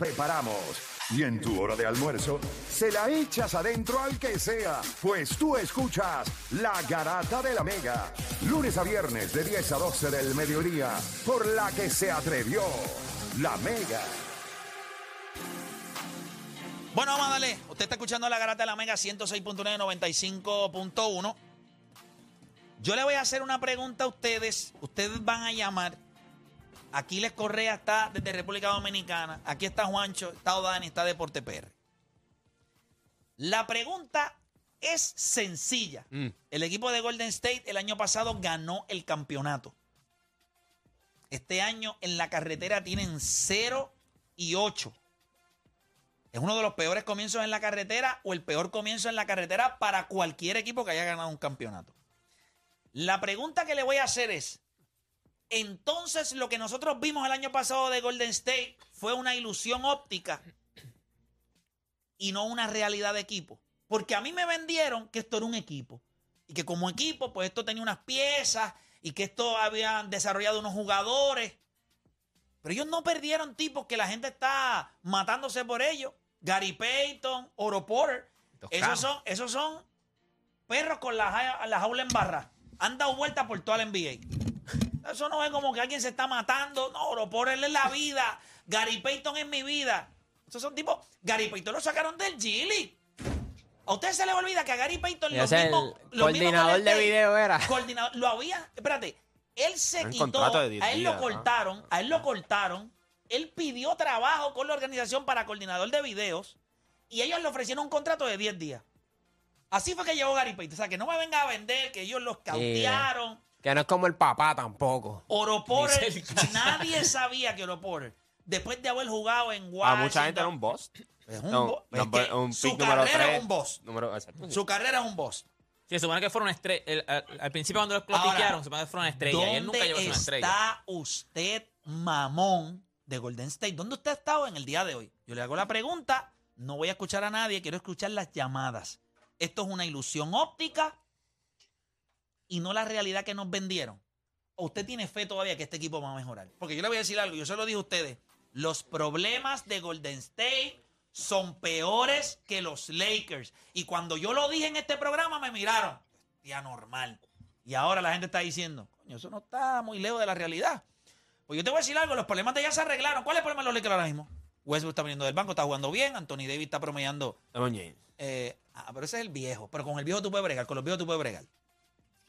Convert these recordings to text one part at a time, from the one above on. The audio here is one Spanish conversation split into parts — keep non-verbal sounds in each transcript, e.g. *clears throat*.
preparamos. Y en tu hora de almuerzo, se la echas adentro al que sea, pues tú escuchas La Garata de la Mega. Lunes a viernes de 10 a 12 del mediodía, por la que se atrevió La Mega. Bueno, vamos a darle. Usted está escuchando la garata de la Mega 106.9, 95.1. Yo le voy a hacer una pregunta a ustedes. Ustedes van a llamar. Aquiles Correa está desde República Dominicana. Aquí está Juancho, está Odani, está Deporte PR. La pregunta es sencilla. El equipo de Golden State el año pasado ganó el campeonato. Este año en la carretera tienen 0 y 8. Es uno de los peores comienzos en la carretera o el peor comienzo en la carretera para cualquier equipo que haya ganado un campeonato. La pregunta que le voy a hacer es, entonces lo que nosotros vimos el año pasado de Golden State fue una ilusión óptica y no una realidad de equipo. Porque a mí me vendieron que esto era un equipo y que como equipo pues esto tenía unas piezas y que esto habían desarrollado unos jugadores. Pero ellos no perdieron tipos que la gente está matándose por ellos. Gary Payton, Oro Porter. Esos son, esos son perros con la, la jaula en barra. Han dado vueltas por toda la NBA. Eso no es como que alguien se está matando. No, Oro Porter es la vida. Gary Payton es mi vida. Esos son tipos. Gary Payton lo sacaron del Gili. A ustedes se les olvida que a Gary Payton los mismos coordinador de video era. Coordinador, lo había, espérate, él se quitó, contrato de 10 a él lo cortaron, a él lo cortaron, él pidió trabajo con la organización para coordinador de videos y ellos le ofrecieron un contrato de 10 días. Así fue que llegó Gary Payton, o sea, que no me venga a vender, que ellos los cautearon. Que no es como el papá tampoco. Oro Porter, nadie sabía que Oro Porter, después de haber jugado en Washington, A mucha gente era un boss. es un, No, bo- no, es que pero un su pick número carrera es 3. un boss. Número, exacto. Su carrera es un boss. Sí, se supone que fueron estrellas. Al, al principio cuando lo Ahora, piquearon, se supone que fueron estrellas. Y él nunca llegó a ser una ¿Dónde estrella. está usted, mamón de Golden State? ¿Dónde usted ha estado en el día de hoy? Yo le hago la pregunta, no voy a escuchar a nadie, quiero escuchar las llamadas. Esto es una ilusión óptica y no la realidad que nos vendieron. ¿O usted tiene fe todavía que este equipo va a mejorar? Porque yo le voy a decir algo, yo se lo dije a ustedes. Los problemas de Golden State son peores que los Lakers. Y cuando yo lo dije en este programa me miraron. Día normal. Y ahora la gente está diciendo, coño, eso no está muy lejos de la realidad. Pues yo te voy a decir algo, los problemas de ella se arreglaron. ¿Cuál es el problema de los Lakers ahora mismo? Westbrook está viniendo del banco, está jugando bien, Anthony Davis está promediando. Eh, ah, pero ese es el viejo. Pero con el viejo tú puedes bregar, con los viejos tú puedes bregar.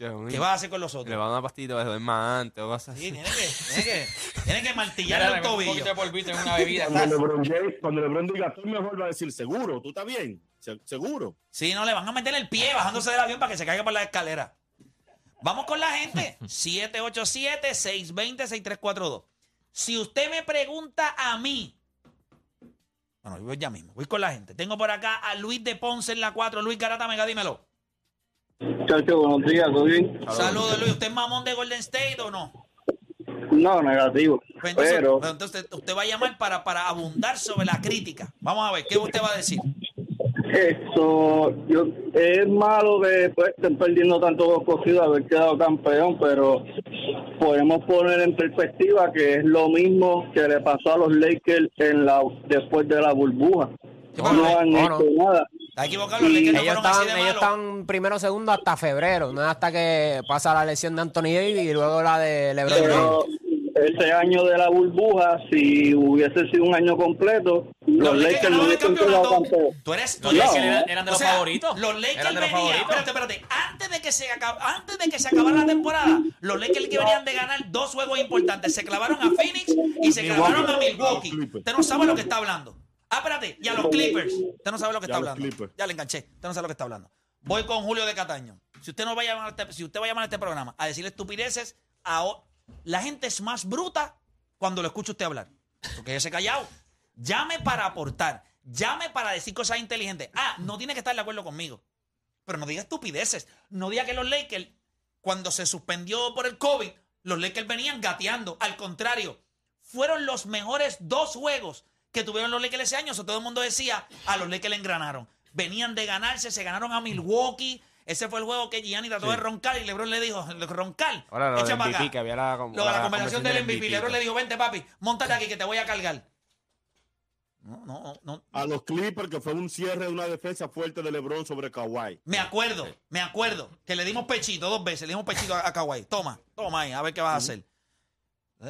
Un- ¿Qué vas a hacer con los Le otros? van a dar una pastita para dormir más antes o cosas Sí, así. tiene que, tiene que, tiene que martillar el le un tobillo. en una bebida. Cuando LeBron, James, cuando LeBron diga tú mejor va a decir seguro, tú estás bien, Se- seguro. Sí, no, le van a meter el pie bajándose del avión para que se caiga por la escalera. Vamos con la gente. *laughs* 787-620-6342. Si usted me pregunta a mí. Bueno, yo voy ya mismo. Voy con la gente. Tengo por acá a Luis de Ponce en la 4. Luis Garata Mega, dímelo. Chacho, buenos días, ¿todo bien? Saludos, Luis. ¿Usted es mamón de Golden State o no? No, negativo. Pues entonces, Pero pues entonces usted va a llamar para, para abundar sobre la crítica. Vamos a ver, ¿qué usted va a decir? eso, yo, es malo que pues, estén perdiendo tantos dos cosidos haber quedado campeón, pero podemos poner en perspectiva que es lo mismo que le pasó a los Lakers en la después de la burbuja. No, han hecho nada. Está equivocado, no Ellos estaban, de ellos estaban primero segundo hasta febrero, no es hasta que pasa la lesión de Anthony Davis y luego la de LeBron James. Pero ese año de la burbuja, si hubiese sido un año completo, los, Los Lakers no hubiesen quedado. Tú eres, tú Los eres- Lakers eran, eran de O los sea, favoritos. Los Lakers venían, espérate, espérate, antes de que se acab- antes de que se acabara la temporada, los Lakers que venían de ganar dos juegos importantes, se clavaron a Phoenix y se clavaron a Milwaukee. Usted no sabe lo que está hablando. Ah, espérate, y a los Clippers. Usted no sabe lo que Ya está los hablando. Clippers. Ya le enganché. Usted no sabe lo que está hablando. Voy con Julio de Cataño. Si usted no va a llamar a este, si usted va a llamar a este programa a decirle estupideces, a la gente es más bruta cuando lo escucha usted hablar. Porque ese callado. Llame para aportar. Llame para decir cosas inteligentes. Ah, no tiene que estar de acuerdo conmigo. Pero no diga estupideces. No diga que los Lakers, cuando se suspendió por el COVID, los Lakers venían gateando. Al contrario, fueron los mejores dos juegos que tuvieron los Lakers ese año. Eso todo el mundo decía, a los Lakers le engranaron. Venían de ganarse, se ganaron a Milwaukee. Ese fue el juego que Gianni trató de roncar y LeBron le dijo, roncar, Ahora lo echa para MVP, acá. que había la, Lo de la conversación del MVP. LeBron le pues. dijo, vente papi, montate aquí que te voy a cargar. No, no, no. A los Clippers, que fue un cierre de una defensa fuerte de LeBron sobre Kawhi. Me acuerdo, me acuerdo que le dimos pechito dos veces, le dimos pechito a, a Kawhi. Toma, toma ahí, a ver qué vas a hacer.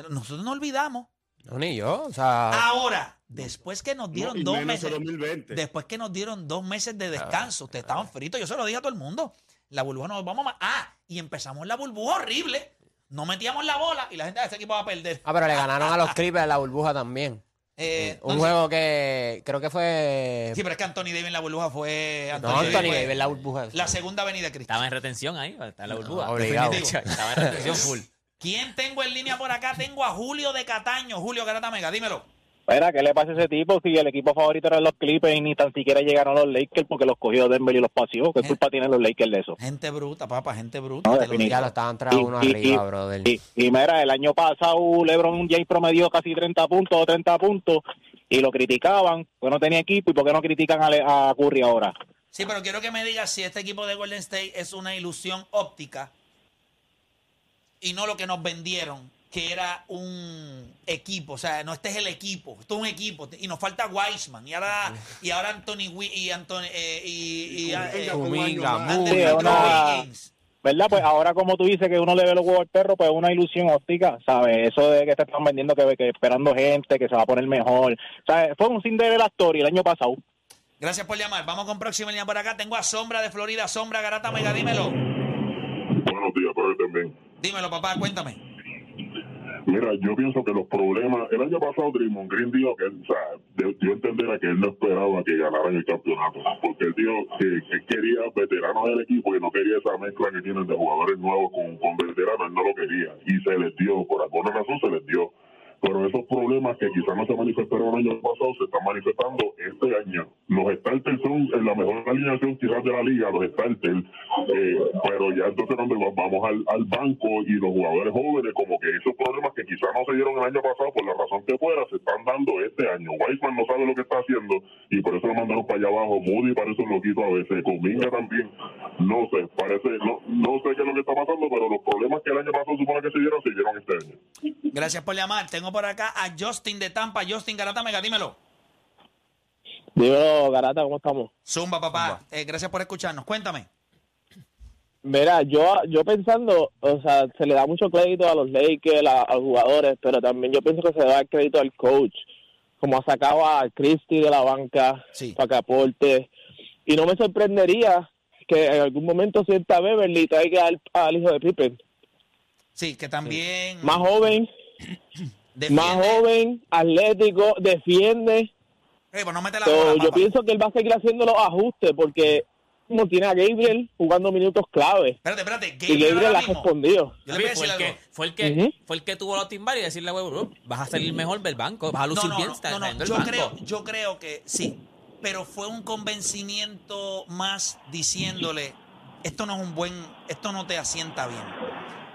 Nosotros no olvidamos. No, ni yo. O sea, Ahora, después que nos dieron No, y dos menos meses, 2020. después que nos dieron dos meses de descanso, ustedes estaban fritos, yo se lo dije a todo el mundo. La burbuja nos vamos a... Ah, y empezamos la burbuja horrible. No metíamos la bola y la gente de este equipo va a perder. ah, pero le ganaron a los *laughs* Clippers la burbuja también. Eh, Un no, juego que creo que fue. Sí, pero es que Anthony Davis en la burbuja fue... no, Anthony fue Davis en la burbuja. La segunda avenida de Cristo. Estaba en retención ahí, está en la burbuja. *laughs* obligado. Estaba en retención full. ¿Quién tengo en línea por acá? Tengo a Julio de Cataño. Julio Garata Mega, dímelo. Mira, ¿qué le pasa a ese tipo si el equipo favorito eran los Clippers y ni tan siquiera llegaron los Lakers porque los cogió Denver y los paseó? ¿Qué culpa tienen los Lakers de eso? Gente bruta, papá, gente bruta. No, te. Ya lo estaban tras uno arriba, brother. y, y mira, el año pasado LeBron James promedió casi 30 puntos o 30 puntos y lo criticaban porque no tenía equipo y por qué no critican a, Le- a Curry ahora. Sí, pero quiero que me digas si este equipo de Golden State es una ilusión óptica y no lo que nos vendieron, que era un equipo. O sea, no este es el equipo, esto es un equipo. Y nos falta Weisman. Y ahora, y ahora Anthony y Anthony eh, y, y, eh, Wiggins. ¿Verdad? Pues ahora como tú dices que uno le ve los huevos al perro, pues es una ilusión óptica, ¿sabes? Eso de que te están vendiendo que, que esperando gente, que se va a poner mejor. ¿Sabes? Fue un Cinderella Story el año pasado. Gracias por llamar. Vamos con próxima línea por acá. Tengo a Sombra de Florida. Sombra Garata Mega, dímelo. Buenos días, pero también. Dímelo, papá, cuéntame. Mira, yo pienso que los problemas. El año pasado, Draymond Green dijo que, o sea, de- dio a entender a que él no esperaba que ganaran el campeonato. Porque él dijo que, que quería veteranos del equipo y no quería esa mezcla que tienen de jugadores nuevos con, con veteranos. Él no lo quería. Y se les dio, por alguna razón se les dio. Pero esos problemas que quizás no se manifestaron el año pasado se están manifestando este año. Los starters son en la mejor alineación quizás de la liga, los starters, eh, pero ya entonces cuando va- vamos al, al banco y los jugadores jóvenes, como que esos problemas que quizás no se dieron el año pasado por la razón que fuera, se están dando este año. Weisman no sabe lo que está haciendo y por eso lo mandaron para allá abajo. Moody parece un loquito a veces, Cominga también, no sé, parece, no, no sé qué es lo que está pasando, pero los problemas que el año pasado supone que se dieron, se dieron este año. Gracias por llamar. Tengo por acá a Justin de Tampa. Justin Garata Mega, dímelo. Digo, Garata, ¿cómo estamos? Zumba, papá. Eh, gracias por escucharnos. Cuéntame. Mira, yo yo pensando, o sea, se le da mucho crédito a los Lakers, a, a los jugadores, pero también yo pienso que se le da crédito al coach, como ha sacado a Christie de la banca Sí. para que aporte. Y no me sorprendería que en algún momento sienta a Beverly y traiga al, al hijo de Pippen. Sí, que también. Más joven, *clears throat* defiende. más joven, atlético, defiende. Eh, pues no mete la So, bola, yo papá. pienso que él va a seguir haciendo los ajustes porque como tiene a Gabriel jugando minutos clave. Espérate, espérate. Y Gabriel Gabriel ahora ha respondido. Yo le voy a fue, decir el algo. que, fue, el que, Ujú. fue el que tuvo los timbar y decirle, bro, vas a salir mejor del banco, vas a No, lucir no, bien no, no, no, Yo banco. creo, yo creo que sí. Pero fue un convencimiento más diciéndole: esto no es un buen. Esto no te asienta bien.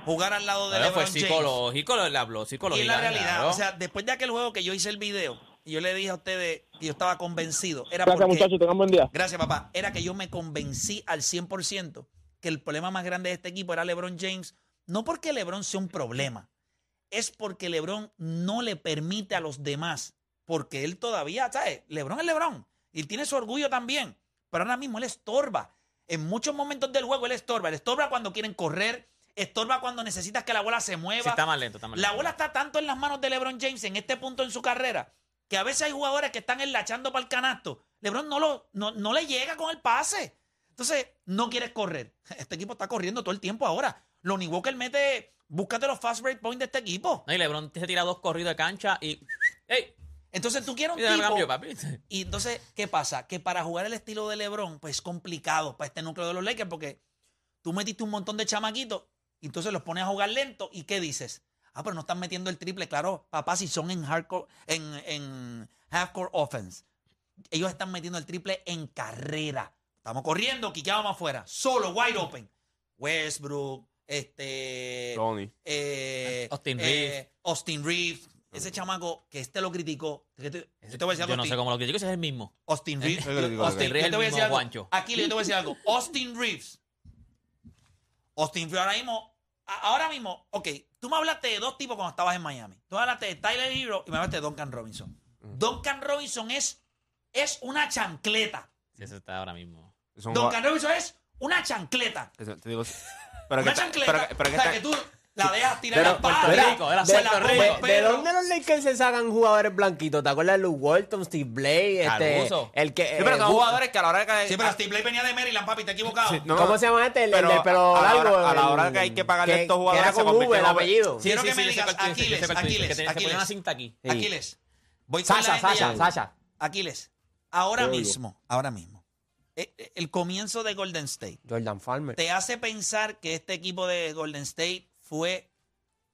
Jugar al lado de Pero fue LeBron James. psicológico, le habló Y psicológico. es la realidad. O sea, después de aquel juego que yo hice el video, y yo le dije a ustedes que yo estaba convencido, era Gracias, porque, muchachos. Tengan buen día. Gracias, papá. Era que yo me convencí al 100% que el problema más grande de este equipo era LeBron James. No porque LeBron sea un problema, es porque LeBron no le permite a los demás, porque él todavía, ¿sabes? LeBron es LeBron y él tiene su orgullo también, pero ahora mismo él estorba. En muchos momentos del juego él estorba. Él estorba cuando quieren correr, estorba cuando necesitas que la bola se mueva. Sí, está más lento, está más La lento. bola está tanto en las manos de LeBron James en este punto en su carrera que a veces hay jugadores que están enlachando para el canasto. LeBron no, lo, no, no le llega con el pase. Entonces, no quieres correr. *laughs* Este equipo está corriendo todo el tiempo ahora. Lo único que él mete, búscate los fast break points de este equipo. No, y LeBron se tira dos corridos de cancha y. ¡Ey! Entonces, tú quieres un el tipo... cambio, papi. *laughs* Y entonces, ¿qué pasa? Que para jugar el estilo de LeBron, pues es complicado para este núcleo de los Lakers porque tú metiste un montón de chamaquitos y entonces los pones a jugar lento y ¿qué dices? Ah, pero no están metiendo el triple. Claro, papá, si son en hardcore, en, en half-court offense. Ellos están metiendo el triple en carrera. Estamos corriendo, quiqueamos afuera. Solo, wide open. Westbrook, este... Tony. eh, Austin eh, Reeves. Austin Reeves. Ese chamaco que este lo criticó. que te- yo te voy a decir algo Yo no sé cómo lo critico, ese es el mismo. Austin *laughs* Reeves. Austin, Reeves yo te voy a decir algo. Aquí yo te voy a decir algo. Austin Reeves. Austin Reeves ahora mismo. Ahora mismo, ok, tú me hablaste de dos tipos cuando estabas en Miami. Tú me hablaste de Tyler Hero y me hablaste de Duncan Robinson. Duncan Robinson es, es una chancleta. Sí, eso está ahora mismo. Es un Duncan Robinson es una chancleta. Eso, te digo, pero una chancleta. pero que- pero que o sea, está- que tú la dejas tirar Pero, la pata. Puerto Rico, era se Puerto la Rico. come ¿De, el de perro. dónde los Lakers se sacan jugadores blanquitos? ¿Te acuerdas de Luke Walton, Steve Blake? Este, Caruso. el que, Sí, pero eh, son jugadores que a la hora de que. Sí, pero Steve Blake venía de Maryland, papi, te he equivocado. Sí, no, ¿Cómo se llama este? El, el pero a la hora- largo. a la el- hora que hay que pagarle a estos que jugadores era se con el en- apellido. Quiero que me digas, Aquiles, Aquiles, que una Aquiles. cinta aquí. Sí. Aquiles. Voy Sasha, Sasha. Sasha. Aquiles. Ahora mismo, ahora mismo. eh, eh, El comienzo de Golden State Jordan Farmer. te hace pensar que este equipo de Golden State fue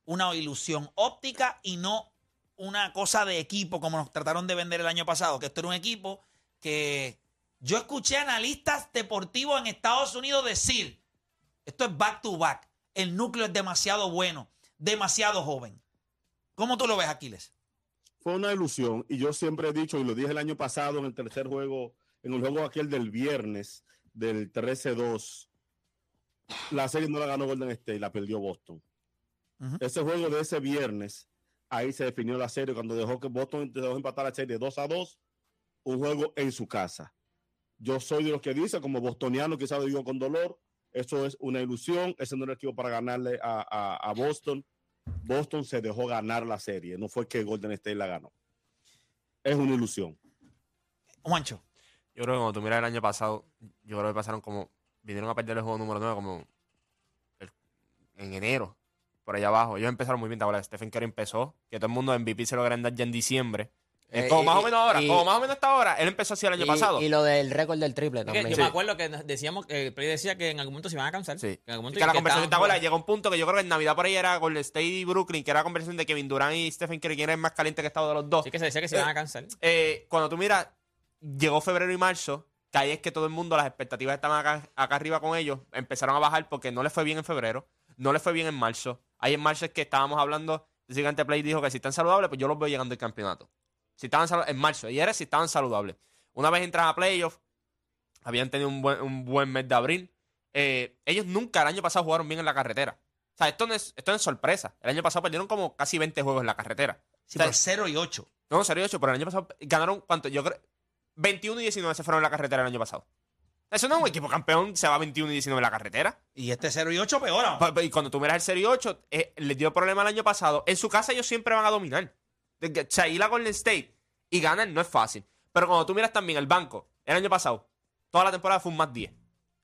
una ilusión óptica y no una cosa de equipo como nos trataron de vender el año pasado, que esto era un equipo que yo escuché analistas deportivos en Estados Unidos decir, esto es back to back, el núcleo es demasiado bueno, demasiado joven. ¿Cómo tú lo ves, Aquiles? Fue una ilusión y yo siempre he dicho, y lo dije el año pasado en el tercer juego, en el juego aquel del viernes, del 13-2, la serie no la ganó Golden State, la perdió Boston. Ese juego de ese viernes, ahí se definió la serie cuando dejó que Boston dejó empatar la serie 2 a 2, un juego en su casa. Yo soy de los que dice, como bostoniano, quizás lo digo con dolor, eso es una ilusión, ese no era el equipo para ganarle a, a- a Boston. Boston se dejó ganar la serie, no fue que Golden State la ganó. Es una ilusión. Juancho. Yo creo que cuando tú miras el año pasado, yo creo que pasaron como. Vinieron a perder el juego número 9 como. el- en enero, por allá abajo. Ellos empezaron muy bien. ¿te acuerdas? Stephen Curry empezó, que todo el mundo en MVP se lo querían dar ya en diciembre. Es Eh, como y- más o menos ahora, y- como más o menos hasta ahora. Él empezó así el año Y- pasado. Y lo del récord del triple también. yo Sí. me acuerdo que decíamos, que Play decía que en algún momento se iban a cansar. Sí. Que en algún momento que la que conversación, ¿te estaban acuerdas? jugando- Llegó un punto que yo creo que en Navidad por ahí era Golden State y Brooklyn, que era la conversación de Kevin Durant y Stephen Curry, quién era el más caliente que estaba de los dos. Sí que se decía que se iban a cansar. Eh, cuando tú miras, llegó febrero y marzo, que ahí es que todo el mundo, las expectativas estaban acá, acá arriba con ellos, empezaron a bajar porque no les fue bien en febrero, no les fue bien en marzo. Ahí en marzo es que estábamos hablando, el gigante Play dijo que si están saludables, pues yo los veo llegando al campeonato. Si estaban en marzo, y era si estaban saludables. Una vez entran a playoff, habían tenido un buen, un buen mes de abril. eh, ellos nunca el año pasado jugaron bien en la carretera. O sea, esto no es, esto no es sorpresa. El año pasado perdieron como casi 20 juegos en la carretera. Sí, O sea, por 0 y 8. no, en serio, 8, pero el año pasado ganaron, ¿cuánto? Yo creo, 21 y 19 se fueron en la carretera el año pasado. Eso no es un equipo campeón, se va 21 y 19 en la carretera. Y este 0 y 8 peor. aún. Pa- Y cuando tú miras el Serie 8, eh, les dio problema el año pasado. En su casa ellos siempre van a dominar. O sea, ir a Golden State y ganar no es fácil. Pero cuando tú miras también el banco, el año pasado, toda la temporada fue un más 10.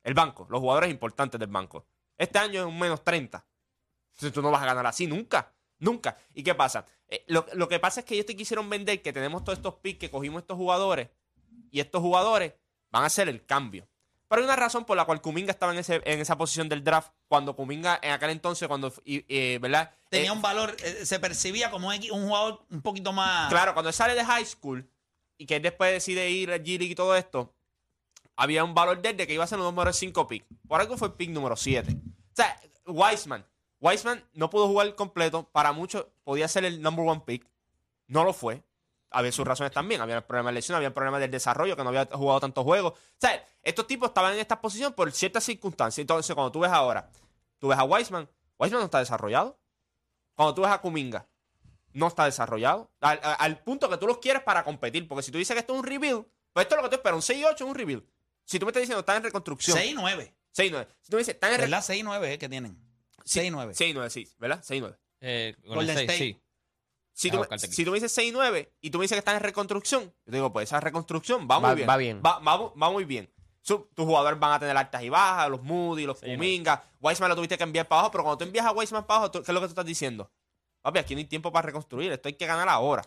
El banco, los jugadores importantes del banco. Este año es un menos 30. Entonces tú no vas a ganar así nunca. Nunca. ¿Y qué pasa? Eh, lo, lo que pasa es que ellos te quisieron vender que tenemos todos estos picks, que cogimos estos jugadores, y estos jugadores van a hacer el cambio. Pero hay una razón por la cual Kuminga estaba en, ese, en esa posición del draft, cuando Kuminga en aquel entonces, cuando, y- eh, ¿verdad? Tenía Eh, un valor, eh, se percibía como un, jugador un poquito más. Claro, cuando él sale de high school y que él después decide ir a G-League y todo esto, había un valor de él de que iba a ser un número 5 pick. Por algo fue el pick número 7. O sea, Wiseman. Wiseman no pudo jugar completo. Para muchos podía ser el number one pick. No lo fue. Había sus razones también. Había problemas de lesión, había problemas del desarrollo, que no había jugado tantos juegos. O sea, estos tipos estaban en esta posición por ciertas circunstancias. Entonces, cuando tú ves ahora, tú ves a Wiseman, Wiseman no está desarrollado. Cuando tú ves a Kuminga, no está desarrollado. Al, al punto que tú los quieres para competir. Porque si tú dices que esto es un rebuild, pues esto es lo que tú esperas. Un 6 y 8 es un rebuild. Si tú me estás diciendo están en reconstrucción. 6 y 9. 6 y 9. Si tú me dices están en ¿Verdad? reconstrucción. 6 y 9 eh, que tienen. 6 y 9. 6 y 9, sí. ¿Verdad? 6 y 9. Eh, Golden Golden State, State. sí. Si tú, me, si tú me dices 6 y 9 y tú me dices que están en reconstrucción, yo te digo, pues esa reconstrucción va muy Va- bien. va bien. Va, va- va muy bien. Tus jugadores van a tener altas y bajas, los Moody, los Sí, Kuminga. Wiseman lo tuviste que enviar para abajo, pero cuando tú envías a Wiseman para abajo, ¿qué es lo que tú estás diciendo? Papi, aquí no hay tiempo para reconstruir, esto hay que ganar ahora.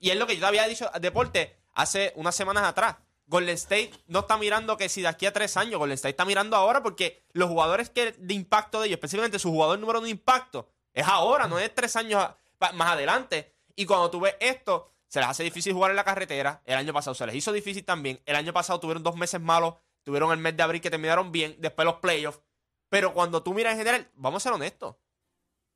Y es lo que yo te había dicho, Deporte, hace unas semanas atrás. Golden State no está mirando que si de aquí a tres años, Golden State está mirando ahora porque los jugadores que de impacto de ellos, específicamente su jugador número uno de impacto, es ahora, no es tres años más adelante. Y cuando tú ves esto, se les hace difícil jugar en la carretera. El año pasado se les hizo difícil también. El año pasado tuvieron dos meses malos, tuvieron el mes de abril que terminaron bien, después los playoffs. Pero cuando tú miras en general, vamos a ser honestos.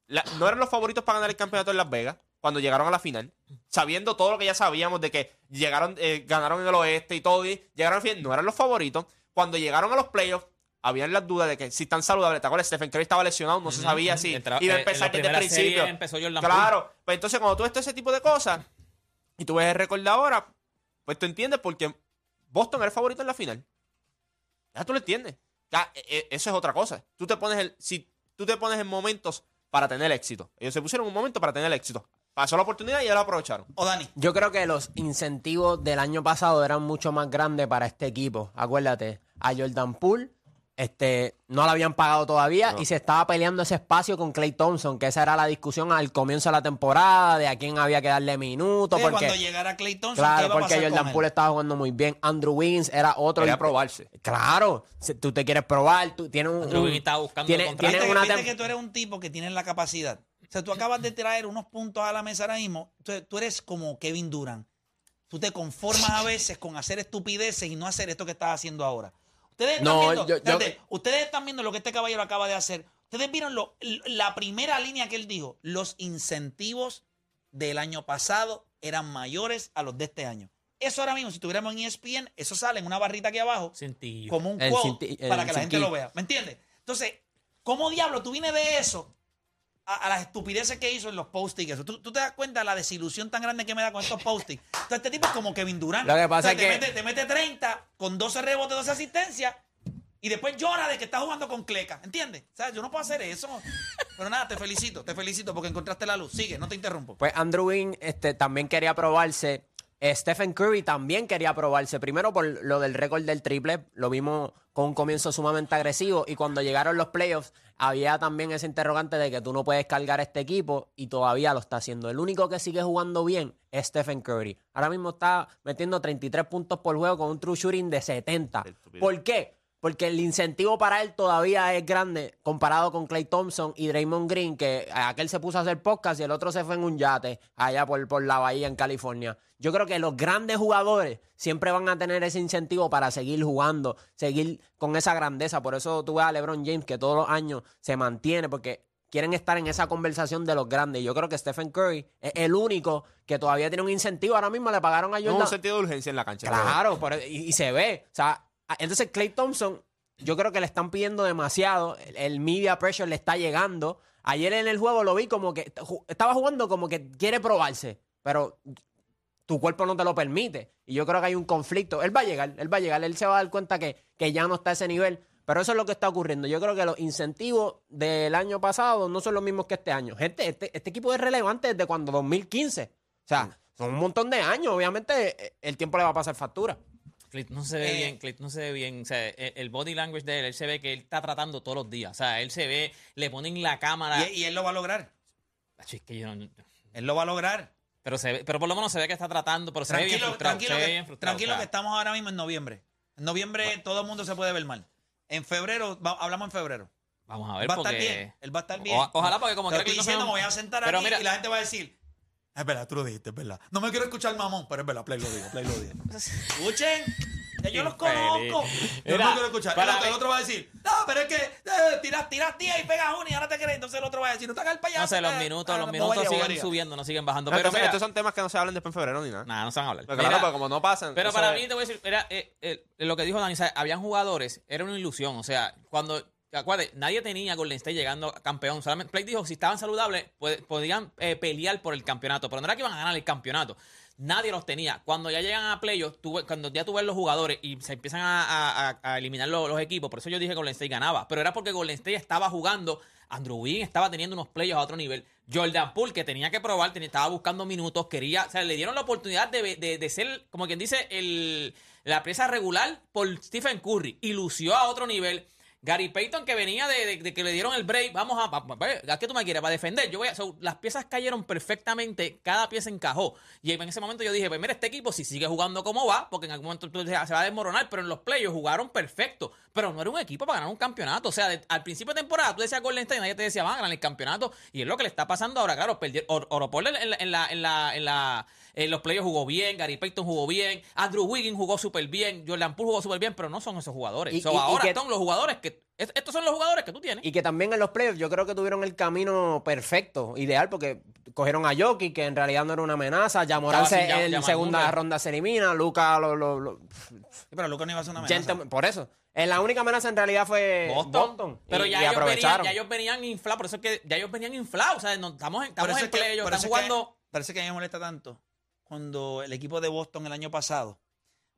La- no eran los favoritos para ganar el campeonato en Las Vegas cuando llegaron a la final, sabiendo todo lo que ya sabíamos de que llegaron, eh, ganaron en el oeste y todo, y llegaron al final, no eran los favoritos. Cuando llegaron a los playoffs, habían las dudas de que si están saludables, ¿te acuerdas? Stephen Curry estaba lesionado, no se sabía si iba a empezar la desde el principio. empezó Jordan Claro, pues entonces cuando tú ves todo ese tipo de cosas, y tú ves el récord de ahora, pues tú entiendes porque Boston era el favorito en la final. Ya tú lo entiendes. Ya, e- e- eso es otra cosa. Tú te pones el, si tú te pones en momentos para tener éxito. Ellos se pusieron un momento para tener éxito. Pasó la oportunidad y ya lo aprovecharon. O Dani. Yo creo que los incentivos del año pasado eran mucho más grandes para este equipo. Acuérdate, a Jordan Poole este, no lo habían pagado todavía y se estaba peleando ese espacio con Clay Thompson, que esa era la discusión al comienzo de la temporada, de a quién había que darle minutos. Sí, porque, cuando llegara Clay Thompson, ¿qué claro, iba a porque pasar Jordan Poole estaba jugando muy bien. Andrew Wiggins era otro. Quería probarse. Claro, si tú te quieres probar, tú tienes un... Andrew Wiggins estaba buscando tiene- el contrato. tiene Viste, una viste tem- que tú eres un tipo que tiene la capacidad. O sea, tú acabas de traer unos puntos a la mesa ahora mismo. Tú, tú eres como Kevin Durant. Tú te conformas a veces con hacer estupideces y no hacer esto que estás haciendo ahora. Ustedes están, No, viendo, yo- yo- espérate, ustedes están viendo lo que este caballero acaba de hacer. Ustedes vieron lo- la primera línea que él dijo. Los incentivos del año pasado eran mayores a los de este año. Eso ahora mismo, si tuviéramos en ESPN, eso sale en una barrita aquí abajo Cintillo. como un quote para que la gente lo vea. ¿Me entiendes? Entonces, ¿cómo diablo tú vienes de eso a, a las estupideces que hizo en los postings? Eso? ¿Tú, tú te das cuenta de la desilusión tan grande que me da con estos postings. Entonces, este tipo es como Kevin Durant. Lo que pasa O sea, es te que- Mete, te mete 30 con 12 rebotes, 12 asistencias. Y después llora de que está jugando con Cleca. ¿Entiendes? O sea, yo no puedo hacer eso. Pero nada, te felicito, te felicito porque encontraste la luz. Sigue, no te interrumpo. Pues Andrew Wiggins este, también quería probarse. Stephen Curry también quería probarse. Primero por lo del récord del triple. Lo vimos con un comienzo sumamente agresivo. Y cuando llegaron los playoffs, había también ese interrogante de que tú no puedes cargar este equipo. Y todavía lo está haciendo. El único que sigue jugando bien es Stephen Curry. Ahora mismo está metiendo 33 puntos por juego con un true shooting de 70. Estúpido. ¿Por qué? Porque el incentivo para él todavía es grande comparado con Clay Thompson y Draymond Green, que aquel se puso a hacer podcast y el otro se fue en un yate allá por, por la bahía en California. Yo creo que los grandes jugadores siempre van a tener ese incentivo para seguir jugando, seguir con esa grandeza. Por eso tú ves a LeBron James que todos los años se mantiene porque quieren estar en esa conversación de los grandes. Yo creo que Stephen Curry es el único que todavía tiene un incentivo. Ahora mismo le pagaron a No Jordan. un sentido de urgencia en la cancha. Claro, por- y, y se ve. O sea, entonces Clay Thompson, yo creo que le están pidiendo demasiado. El, el media pressure le está llegando. Ayer en el juego lo vi como que estaba jugando como que quiere probarse, pero tu cuerpo no te lo permite. Y yo creo que hay un conflicto. Él va a llegar, él va a llegar, él se va a dar cuenta que, que ya no está a ese nivel. Pero eso es lo que está ocurriendo. Yo creo que los incentivos del año pasado no son los mismos que este año. Gente, este, este equipo es relevante desde cuando 2015. O sea, son un montón de años. Obviamente, eh, el tiempo le va a pasar factura. Clint no se ve Eh. bien, Clint no se ve bien. O sea, el, body language de él, él se ve que él está tratando todos los días. O sea, él se ve, le ponen la cámara. Y, y él lo va a lograr. Acho, es que yo no- Él lo va a lograr. pero, se ve, pero por lo menos se ve que está tratando, pero se ve bien Tranquilo, frustrado. tranquilo, se ve que, bien frustrado, tranquilo o sea. que estamos ahora mismo en noviembre. En noviembre todo el mundo se puede ver mal. En febrero, va- hablamos en febrero. Vamos a ver va a estar porque... bien. Él va a estar bien. O- ojalá, porque como que no me voy a sentar Pero aquí mira- y la gente va a decir, es verdad, tú lo dijiste, es verdad. No me quiero escuchar mamón, pero es verdad, Play lo digo, Play lo digo. Escuchen, que yo los conozco. Yo Mira, no me quiero escuchar. El otro, el otro va a decir, no, pero es que eh, tiras, tiras tía y pegas una y ahora te crees. Entonces el otro va a decir, no te hagas el payaso. No sé, los eh, minutos, ah, los no, minutos bobería, siguen bobería. subiendo, no siguen bajando. Pero Pero mira, estos son temas que no se hablan después en febrero ni nada. nada, no se van a hablar. Mira, claro, porque como no pasan. Pero para es- mí, te voy a decir, era, eh, eh, lo que dijo Dani, sea, habían jugadores, era una ilusión. O sea, cuando, acuérdate, nadie tenía Golden State llegando campeón. Solamente Play dijo, si estaban saludables, pues, podían eh, pelear por el campeonato. Pero no era que iban a ganar el campeonato. Nadie los tenía. Cuando ya llegan a playoffs, cuando ya tú ves los jugadores y se empiezan a, eliminar los, equipos, por eso yo dije que Golden State ganaba. Pero era porque Golden State estaba jugando, Andrew Wiggins estaba teniendo unos playoffs a otro nivel. Jordan Poole, que tenía que probar, estaba buscando minutos, quería, o sea, le dieron la oportunidad de, de- de ser, como quien dice, el, la pieza regular por Stephen Curry y lució a otro nivel. Gary Payton, que venía de, de- de que le dieron el break, vamos a. pa- ¿A qué tú me quieres? Para defender. Yo voy a, so, las piezas cayeron perfectamente, cada pieza encajó. Y en ese momento yo dije: Pues mira, este equipo, si sigue jugando como va, porque en algún momento "Ah, se va a desmoronar, pero en los playoffs jugaron perfecto. Pero no era un equipo para ganar un campeonato. O sea, de- al principio de temporada tú decías Golden State, nadie te decía, van a ganar el campeonato. Y es lo que le está pasando ahora. Claro, perdió. Or- Oropol en, la- en, la, en, la, en, la, en los playoffs jugó bien, Gary Payton jugó bien, Andrew Wiggins jugó súper bien, Jordan Poole jugó súper bien, pero no son esos jugadores. Y- So, y- y ahora que- son los jugadores que. Es- Estos son los jugadores que tú tienes. Y que también en los playoffs yo creo que tuvieron el camino perfecto, ideal, porque cogieron a Jokic, que en realidad no era una amenaza. Ya Morán Estaba sin se- en segunda ronda se elimina. Luca lo, lo- lo- Sí, pero Lucas no iba a ser una amenaza. Por eso. En la única amenaza en realidad fue Boston. Boston. Pero y, ya, y ellos venían, aprovecharon. ya ellos venían inflados, por eso es que ya ellos venían inflados. O sea, no- estamos en, estamos en playoffs, están que- jugando. Parece que a mí me molesta tanto cuando el equipo de Boston el año pasado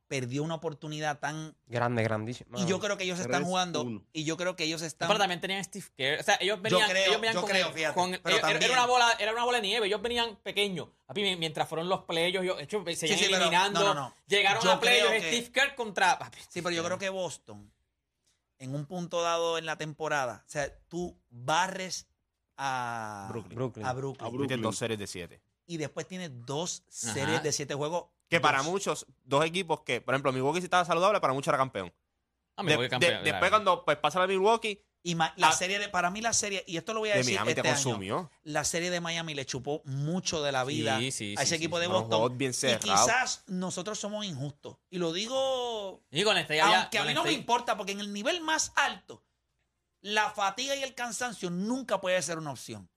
perdió una oportunidad tan... Grande, grandísimo. Y yo creo que ellos están jugando 3-1. y yo creo que ellos están... Pero también tenían Steve Kerr. O sea, ellos venían, creo- ellos venían yo con, creo, el- fíjate, con- pero era- una bola, era una bola de nieve. Ellos venían pequeños. Papi, mientras fueron los playoffs, ellos hecho, seguían sí, eliminando. no, no, no. Llegaron Yo a playoffs creo que- Steve Kerr contra. papi, Sí, pero yo creo que Boston, en un punto dado en la temporada, o sea, tú barres a Brooklyn. Brooklyn. a Brooklyn. A Brooklyn. Tuviste dos series de siete. y después tienes dos Ajá. series de siete juegos. Que para muchos, dos equipos que, por ejemplo, Milwaukee si estaba saludable, para muchos era campeón. Ah, De- de- campeón, después cuando pues, pasa la Milwaukee, Y ma- la Ah. serie de, para mí la serie, y esto lo voy a de decir Miami este te año, consumió. la serie de Miami le chupó mucho de la vida Sí, sí, a ese sí, equipo sí, de Boston. juegos bien y quizás nosotros somos injustos. Y lo digo Y con este ya- aunque a con mí no me este- importa, porque en el nivel más alto, la fatiga y el cansancio nunca puede ser una opción.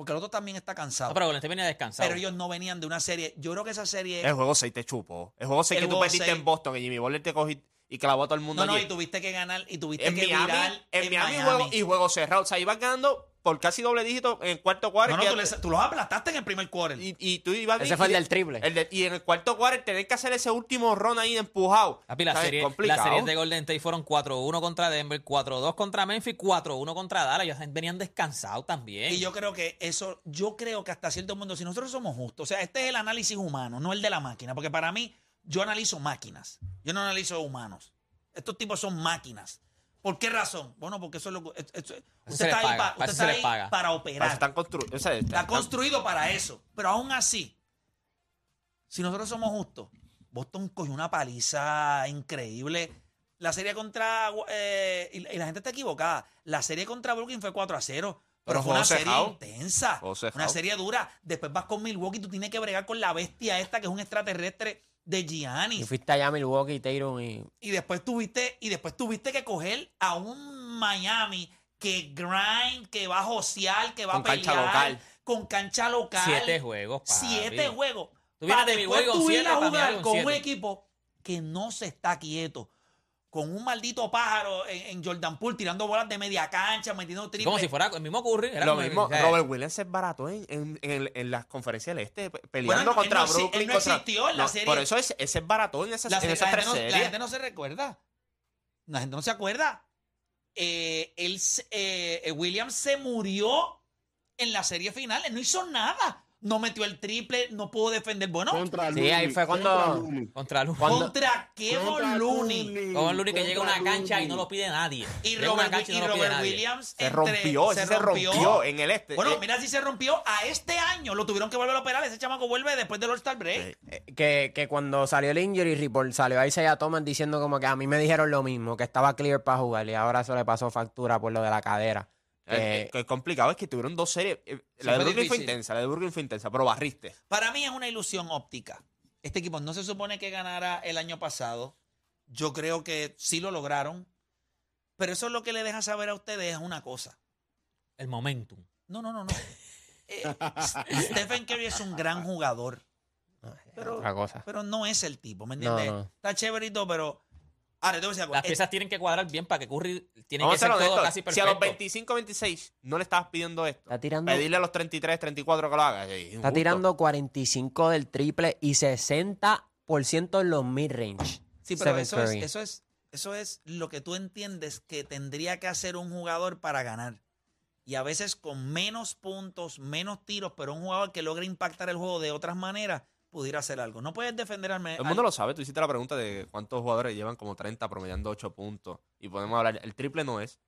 Porque el otro también está cansado. No, pero Golden State venía descansado. pero ellos no venían de una serie. Yo creo que esa serie. El juego 6 te chupó. El juego 6 El que tú perdiste en Boston, que Jimmy Butler te cogí y clavó a todo el mundo no, no, y tuviste que ganar y tuviste en que Miami, virar en Miami, Juego, y juego cerrado. O sea, ibas ganando por casi doble dígito en el cuarto cuarto. No, no, tú, le- tú los aplastaste en el primer quarter. y, y tú ibas Ese y- fue el del triple. el de- y en el cuarto cuarto tener que hacer ese último ron ahí de empujado. Papi, la serie, Complicado. las series de Golden State fueron 4-1 contra Denver, 4-2 contra Memphis, 4-1 contra Dallas. Ellos venían descansados también. Y yo creo que eso, yo creo que hasta cierto punto, si nosotros somos justos, o sea, este es el análisis humano, no el de la máquina, porque para mí, yo analizo máquinas, yo no analizo humanos. Estos tipos son máquinas. ¿Por qué razón? Bueno, porque eso es lo que. se usted está ahí, paga, pa- usted está ahí paga. para operar. eso están construidos. O sea, Está construido para eso. Pero aún así, si nosotros somos justos, Boston cogió una paliza increíble. La serie contra. eh, y, y la gente está equivocada. La serie contra Brooklyn fue 4 a 0. Pero, Pero fue una serie intensa. Una serie dura. Después vas con Milwaukee, tú tienes que bregar con la bestia esta que es un extraterrestre de Y Giannis. fuiste allá a Milwaukee, y... Y después tuviste, y después tuviste que coger a un Miami que grind, que va a josear, que va Con a pelear. cancha local. Con cancha local. Siete juegos, papi. Siete juegos. Tú Para después tú ir a jugar con con un equipo que no se está quieto. Con un maldito pájaro en, en Jordan Poole tirando bolas de media cancha, metiendo triple. Como si fuera el mismo Curry. era Lo mismo, Robert Williams es barato en, en, en, en las conferencias del Este, pe- peleando Bueno, él contra no Brooklyn. él no contra- existió en la No, serie. Por eso es, ese es barato en esas, la, en la esas gente tres no, la series. gente no se recuerda. La gente no se acuerda. Eh, él, eh, eh, Williams se murió en la serie final. Él no hizo nada. No metió el triple, no pudo defender. Bueno, Contra Sí, Looney, ahí fue cuando- contra Looney. Contra contra Contra Looney. Luni que llega a una cancha y Looney. no lo pide nadie. Y Llega Robert, y no Robert nadie. Williams Se rompió, ese se rompió en el este. Bueno, Eh, mira si se rompió a este año. Lo tuvieron que volver a operar. Ese chamaco vuelve después del All-Star Break. Eh, Que, que cuando salió el injury report salió Isaiah Thomas diciendo como que a mí me dijeron lo mismo, que estaba clear para jugar y ahora eso le pasó factura por lo de la cadera. Eh, Eh, eh, que es complicado es que tuvieron dos series. eh, la de fue Brooklyn fue difícil. intensa, la de Brooklyn fue intensa, pero barriste. Para mí es una ilusión óptica. Este equipo no se supone que ganara el año pasado. Yo creo que sí lo lograron. Pero eso es lo que le deja saber a ustedes es una cosa. El momentum. No, no, no, no. *laughs* Eh, Stephen Curry es un gran jugador, pero, otra cosa. pero no es el tipo, ¿me No, entiendes? no. Está chéverito, pero... Ahora, te voy a decir algo. Las piezas tienen que cuadrar bien para que Curry tiene Vamos que a ser todo casi Si a perfecto. los 25, 26 no le estabas pidiendo esto, Está tirando, pedirle a los 33, 34 que lo haga. está tirando 45 del triple y 60% en los mid-range. Sí, pero eso es, eso, es, eso es lo que tú entiendes que tendría que hacer un jugador para ganar. Y a veces con menos puntos, menos tiros, pero un jugador que logre impactar el juego de otras maneras, pudiera hacer algo. No puedes defender al... el mundo lo sabe. Tú hiciste la pregunta de cuántos jugadores llevan como 30 promediando 8 puntos. Y podemos hablar. El triple no es.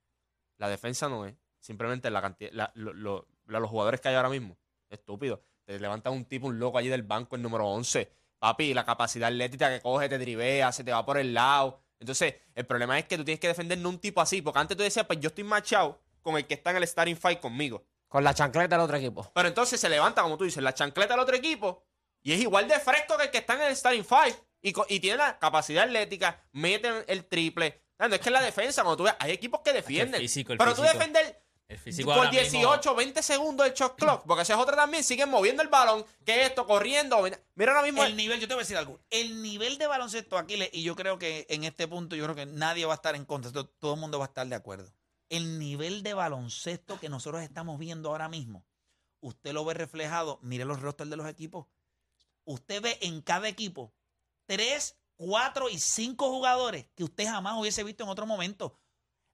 La defensa no es. Simplemente la cantidad. la- lo- lo- la- los jugadores que hay ahora mismo. Estúpido. Te levanta un tipo, un loco allí del banco, el número 11. Papi, la capacidad atlética que coge, te drivea, se te va por el lado. Entonces, el problema es que tú tienes que defender no un tipo así. Porque antes tú decías, pues yo estoy machado con el que está en el starting fight conmigo. Con la chancleta del otro equipo. Pero entonces se levanta, como tú dices, la chancleta del otro equipo y es igual de fresco que el que está en el starting five y, y tiene la capacidad atlética, mete el triple. Ah, No es que en la defensa, cuando tú ves, hay equipos que defienden. físico, el pero tú físico. defender El físico por ahora mismo- 18, 20 segundos el shot clock, porque esa es otra también, siguen moviendo el balón, que esto, corriendo. Mira ahora mismo El nivel, yo te voy a decir algo. El nivel de baloncesto aquí, le- y yo creo que en este punto, yo creo que nadie va a estar en contra. Todo el mundo va a estar de acuerdo. El nivel de baloncesto que nosotros estamos viendo ahora mismo, usted lo ve reflejado. Mire los rosters de los equipos. Usted ve en cada equipo tres, cuatro y cinco jugadores que usted jamás hubiese visto en otro momento.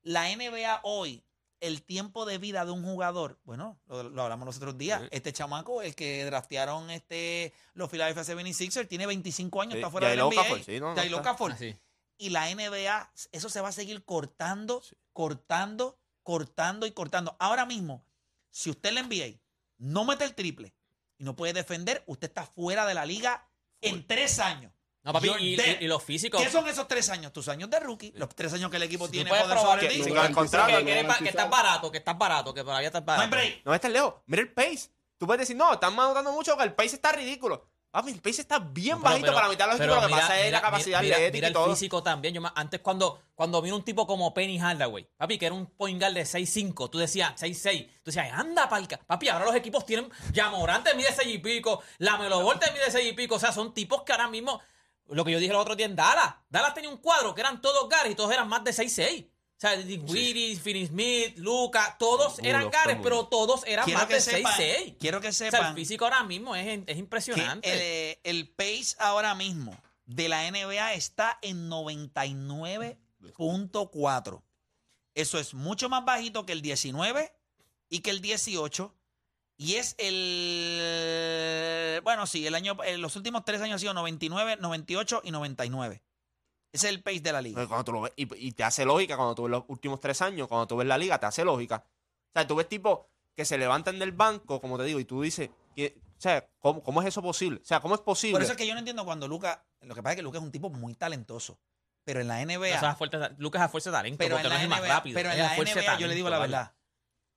La NBA hoy, el tiempo de vida de un jugador, bueno, lo, lo hablamos los otros días. Sí. Este chamaco, el que draftearon este, los Philadelphia 76ers, tiene 25 años, Sí, está fuera del Jailo NBA. Okafor, sí, no. Okafor. Así. Y la NBA, eso se va a seguir cortando, cortando, cortando y cortando. Ahora mismo, si usted la NBA no mete el triple y no puede defender, usted está fuera de la liga en tres años. No, papi, y, dead. y- y los físicos. ¿Qué son esos tres años? Tus años de rookie, los tres años que el equipo tiene poder sobre que, ti. No que- garantizado, que- no que- que estás barato, que estás barato, que todavía estás No barato. break. No estás lejos. Mira el pace. Tú puedes decir, no, están anotando mucho, que el pace está ridículo. Papi, el pace está bien No, pero- bajito pero- para mitad de los pero equipos. Lo que mira- pasa es la mira- capacidad mira- atlética mira y el todo. físico también. Yo antes cuando, cuando vino un tipo como Penny Hardaway, papi, que era un point guard de 6'5", tú decías 6'6", tú decías, anda, palca. Papi, ahora los equipos tienen, ya Morante mide 6 y pico, la Melovolte mide 6 y pico, o sea, son tipos que ahora mismo, lo que yo dije el otro día en Dallas, Dallas tenía un cuadro que eran todos gares y todos eran más de 6'6". O sea, Dinwiddie, Finney Smith, Luca, todos eran loco, gares, pero todos eran Quiero más de sepan, 6'6". quiero que O sea, el sepan físico ahora mismo es, es impresionante. eh, el pace ahora mismo de la NBA está en 99.4. Eso es mucho más bajito que el 19 y que el 18. Y es el. Bueno, sí, el año, en los últimos tres años ha sido 99, 98 y 99. Ese es el pace de la liga. Cuando tú lo ves, y, y te hace lógica cuando tú ves los últimos tres años, cuando tú ves la liga, te hace lógica. O sea, tú ves tipos que se levantan del banco, como te digo, y tú dices, que- o sea, ¿cómo, cómo es eso posible? O sea, ¿cómo es posible? Por eso es que yo no entiendo cuando Luca. Lo que pasa es que Luca es un tipo muy talentoso. Pero en la NBA. Eso es a fuerza- Lucas es a fuerza de talento, Pero porque en no la es más NBA, rápido. pero en la NBA, yo le digo la verdad,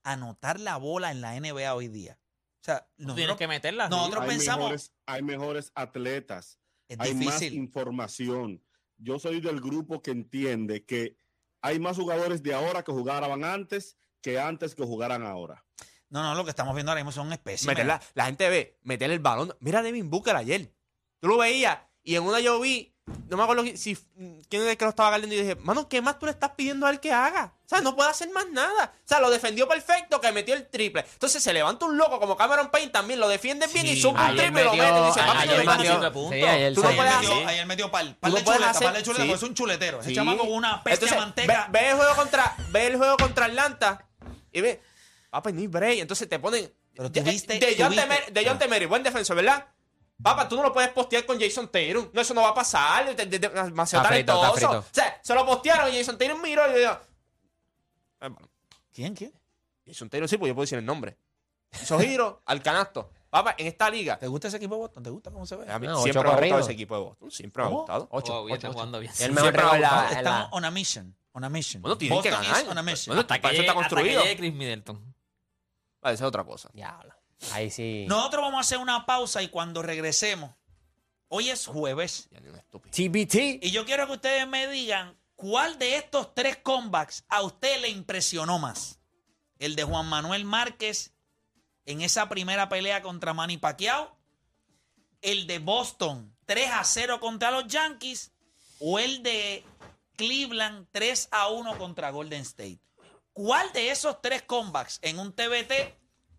anotar la bola en la NBA hoy día. O sea. Tú tienes nosotros- que meterla. nosotros hay pensamos- Mejores, hay mejores atletas, es hay más difícil. información. Yo soy del grupo que entiende que hay más jugadores de ahora que jugaban antes que antes que jugaran ahora. No, no, lo que estamos viendo ahora mismo son especies. la gente ve, meter el balón. Mira a Devin Booker ayer. Tú lo veías y en una yo vi, no me acuerdo si quién es el que lo estaba guardando y dije, mano, ¿qué más tú le estás pidiendo a él que haga? O sea, no puede hacer más nada. O sea, lo defendió perfecto, que metió el triple. Entonces se levanta un loco como Cameron Payne también, lo defiende bien y sube un triple y lo mete y dice, a- papi, ayer vengo metió- aquí". metió, puntos. sí, ayer Tú no puedes metió, hacer- ayer metió par, Tú par no de chuleta, hacer- par de chuleta, sí. porque es un chuletero. Ese chamaco con una peste Entonces, manteca. Ve, ve el juego contra, ve el juego contra Atlanta y ve, papá, ni break. Entonces te ponen. Pero de, tuviste- de John Temer- de John Temery, buen defensor, ¿verdad? Papá, tú no lo puedes postear con Jason Tatum. No, eso no va a pasar. de- de- de- demasiado frito, talentoso. O sea, se lo postearon y Jason Tatum miró y dijo. "Eh, ¿Quién, quién? Jason Tatum sí, pues yo puedo decir el nombre. Hizo giro *laughs* al canasto. Papá, en esta liga. ¿Te gusta ese equipo de Boston? ¿Te gusta cómo se ve? A mí No, siempre me ha gustado ese equipo de Boston. Siempre me ha gustado. Ocho, Oh, ocho, está ocho. jugando bien. El mejor gustado. la- Estamos on a mission. On a mission. Bueno, tienen que Boston ganar. is on a mission. Bueno, Hasta que, para eso está hasta que construido. Chris Middleton. Vale, esa es otra cosa. Diablo. Ahí sí. Nosotros vamos a hacer una pausa y cuando regresemos, hoy es jueves, Ya ni un estúpido. TBT. y yo quiero que ustedes me digan cuál de estos tres comebacks a usted le impresionó más. El de Juan Manuel Márquez en esa primera pelea contra Manny Pacquiao, el de Boston 3 a 0 contra los Yankees o el de Cleveland 3 a 1 contra Golden State. ¿Cuál de esos tres comebacks en un TBT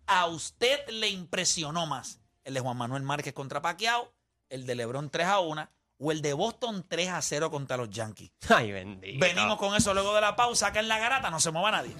a usted le impresionó más? ¿El de Juan Manuel Márquez contra Pacquiao, el de LeBron 3 a 1 o el de Boston 3 a 0 contra los Yankees? Ay, bendito. Venimos con eso luego de la pausa acá en la garata, no se mueva nadie.